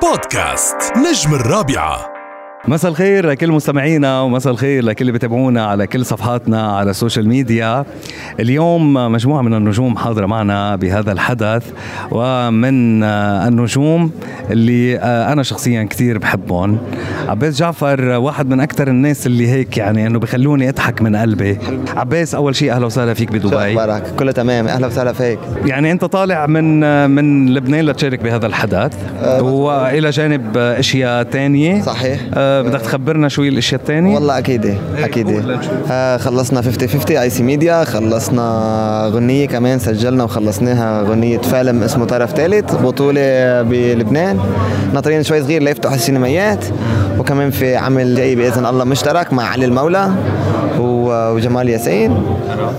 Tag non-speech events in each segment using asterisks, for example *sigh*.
بودكاست نجم الرابعة. مساء الخير لكل مستمعينا ومساء الخير لكل اللي بتابعونا على كل صفحاتنا على ال social media اليوم مجموعة من النجوم حاضرة معنا بهذا الحدث ومن النجوم اللي أنا شخصيا كثير بحبهم عباس جعفر واحد من أكثر الناس اللي هيك يعني أنه بخلوني أضحك من قلبي. عباس أول شيء أهلا وسهلا فيك بدبي. أخبارك؟ كله تمام. أهلا وسهلا فيك. يعني أنت طالع من من لبنان لتشارك بهذا الحدث وإلى جانب أشياء تانية. صحيح. آه، بدك تخبرنا شوي الأشياء الثانية والله أكيد أكيد. آه خلصنا 50 50 اي سي ميديا خلصنا غنية كمان سجلنا وخلصناها غنية فيلم اسمه طرف ثالث بطولة بلبنان. ناطرين شوي صغير ليفتحوا السينمايات وكمان في عمل جاي بإذن الله مشترك مع علي المولى. وجمال ياسين.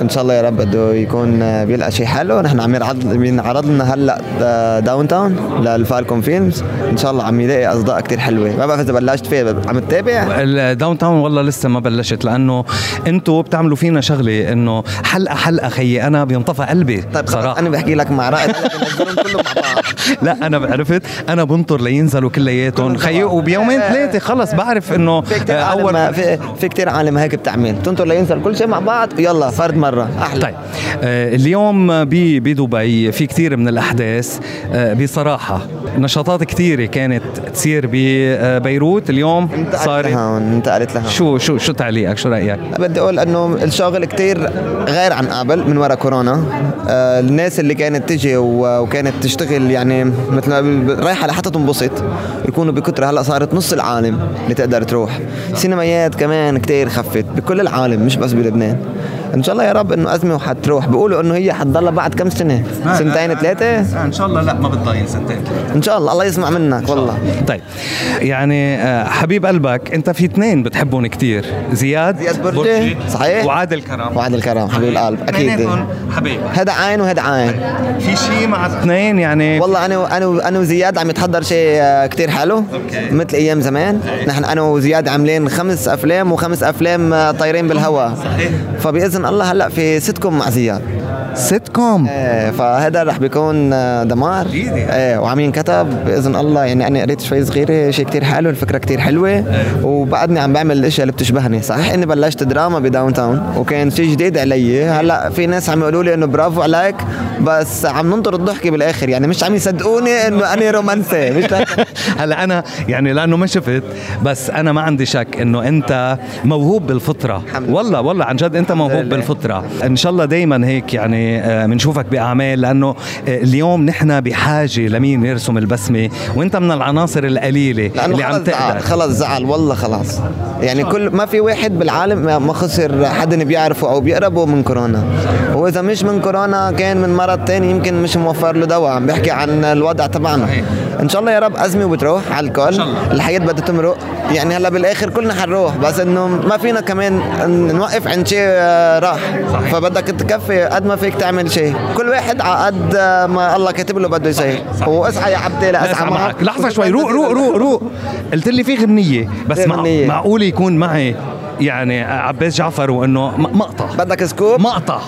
إن شاء الله يا رب بده يكون بيلقى شيء حلو. نحن عم ينعرض بينعرض لنا هلأ Downtown لل Falcon Films. إن شاء الله عم يلاقي أصداء كتير حلوة. ما بعرف إذا بلشت فيه عم تتابع؟ ال Downtown والله لسه ما بلشت لأنه أنتم بتعملوا فينا شغلة إنه حلقة حلقة خيي. أنا بينطفى قلبي طيب صراحة. أنا بحكي لك مع رائد كلهم مع بعض. *laughs* لا أنا عرفت أنا بنطر لينزلوا كلياتهم. خيي. وبيومين ثلاثة خلص بعرف إنه عالم في, كتير عالم هيك بتعمل. تنطر لينزل كل شيء مع بعض. يلا فرد مرة. أحلى. طيب آه، اليوم بدبي في كثير من الأحداث. آه، بصراحة نشاطات كثيرة كانت تصير ببيروت اليوم انتقلت صار لهون انتقلت لهون. شو شو شو تعليقك؟ شو رأيك؟ بدي أقول إنه الشغل كتير غير عن قبل من وراء كورونا. آه الناس اللي كانت تجي وكانت تشتغل يعني مثل رايحة لحتى تنبسط. يكونوا بكتره هلأ صارت نص العالم اللي تقدر تروح. سينمايات كمان كتير خفت بكل العالم مش بس بلبنان إن شاء الله يا رب إنه أزمة وحتروح بيقولوا إنه هي حتضلها بعد كم سنة؟ سنتين ثلاثة؟ إن شاء الله لا ما بتضاين سنتين إن شاء الله الله يسمع منك والله. طيب يعني آه، حبيب قلبك أنت في اثنين بتحبهم كثير زياد زياد برجي، صحيح. وعادل كرم. وعد الكرم حبيب القلب أكيد. حبيب. هذا عين وهذا عين. في شيء مع الاثنين يعني والله أنا أنا أنا وزياد عم يتحضر شيء آه، كتير حلو. okay. مثل أيام زمان. نحن أنا وزياد عاملين خمس أفلام وخمس أفلام آه، طايرين بالهواء صحيح. فبإذن الله هلأ في ستكم مع زياد سيت كوم إيه فهذا رح بيكون آه، دمار. جديد. إيه وعم ينكتب بإذن الله. يعني أنا قريت شوي صغيرة شيء كتير حلو الفكرة كتير حلوة. وبعدني عم بعمل الأشياء اللي بتشبهني. صحيح إني بلشت دراما ب Downtown وكان شيء جديد علي. هلأ في ناس عم يقولوا لي إنه برافو عليك بس عم ننطر الضحكة بالآخر. يعني مش عم يصدقوني إنه أنا رومانسي. *laughs* مش لا- هلأ أنا يعني لأنه ما شفت بس أنا ما عندي شك إنه أنت موهوب بالفطرة. والله والله عن جد أنت موهوب. بالفطرة. إن شاء الله دائما هيك يعني آه، بنشوفك بأعمال لأنه آه، اليوم نحن بحاجة لمين يرسم البسمة؟ وأنت من العناصر القليلة اللي عم تقدر. خلص زعل والله خلاص. يعني كل ما في واحد بالعالم ما- ما خسر حدا بيعرفه أو بيقربه من كورونا. واذا مش من كورونا كان من مرض تاني يمكن مش موفر له دواء. عم بحكي عن الوضع تبعنا. إن شاء الله يا رب أزمة وبتروح على الكل. الحياة بدها تمرق. يعني هلا بالآخر كلنا حنروح بس إنه ما فينا كمان نوقف عند شيء آه، راح. فبدك تكفي قد ما فيك تعمل شيء كل واحد على قد آه، ما الله كاتب له بده يسوي. واصحى يا عبدي لا اسعى اسعى معك. لحظة شوي روق روق روق روق. قلت لي في غنية بس مع. معقول يكون معي يعني عباس جعفر وإنه مقطع. بدك سكوب؟ مقطع.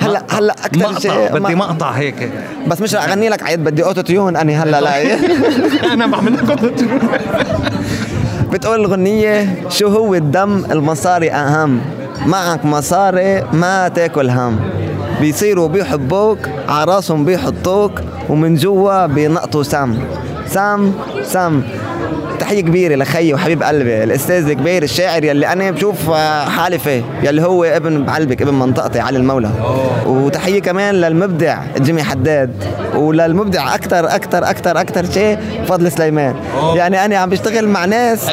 هلا هلا أكثر مقطع. شيء بدي مقطع هيك. بس مش رح أغني لك عيد بدي أوتو تيون أني هلا لا *laughs* أنا بعمل لك *laughs* بتقول الغنية شو هو الدم؟ المصاري أهم. معك مصاري ما تاكل هم. بيصيروا بيحبوك عراسهم بيحطوك ومن جوا بينقطوا سم. سم سم. تحية كبيرة لخيي وحبيب قلبي الأستاذ الكبير الشاعر يلي أنا بشوف حالي فيه يلي هو ابن بعلبك ابن منطقتي علي المولى. وتحية كمان للمبدع جيمي حداد وللمبدع أكتر أكتر أكتر أكتر شيء فضل سليمان. يعني أنا عم بشتغل مع ناس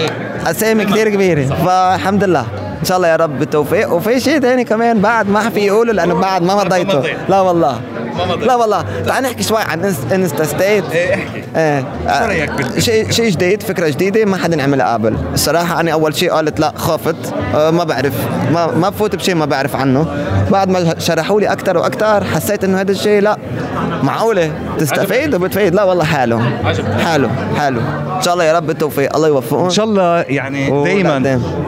أسامي كتير كبيرة فالحمد لله. إن شاء الله يا رب بالتوفيق. وفي شيء تاني كمان بعد ما في يقولوا لأنه بعد ما مضيته. لا والله. لا والله. تعال نحكي شوي عن إنستا ستيت. إيه إحكي. إيه. شو بال- شيء شيء جديد فكرة جديدة ما حدا عملها قبل الصراحة أنا أول شيء قالت لا خافت. آه، ما بعرف. ما ما بفوت بشيء ما بعرف عنه. بعد ما شرحوا لي أكثر وأكثر حسيت إنه هذا الشيء لا معقولة. تستفيد وبتفيد؟ لا والله حاله حاله حاله إن شاء الله يا رب التوفيق الله يوفقهم. إن شاء الله يعني دائما.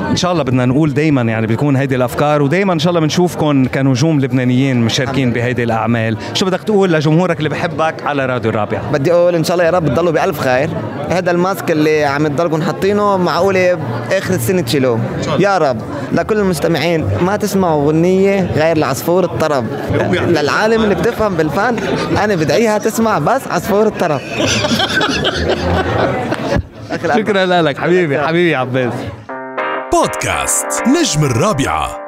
إن شاء الله بدنا نقول دائما يعني بتكون هيدي الأفكار ودائما إن شاء الله بنشوفكم كنجوم لبنانيين مشاركين بهيدي الأعمال. شو بدك تقول لجمهورك اللي بحبك على راديو الرابع؟ بدي أقول إن شاء الله يا رب تضلوا بألف خير. هذا الماسك اللي عم تضلكم حاطينه معقولة آخر السنة تشيلوه. يا رب لكل المستمعين ما تسمعوا أغنية غير لعصفور الطرب. للعالم اللي بتفهم بالفن أنا بدعيها تسمع بس عصفور الطرب. *laughs* شكرا لك حبيبي حبيبي عباس. بودكاست نجم الرابعة.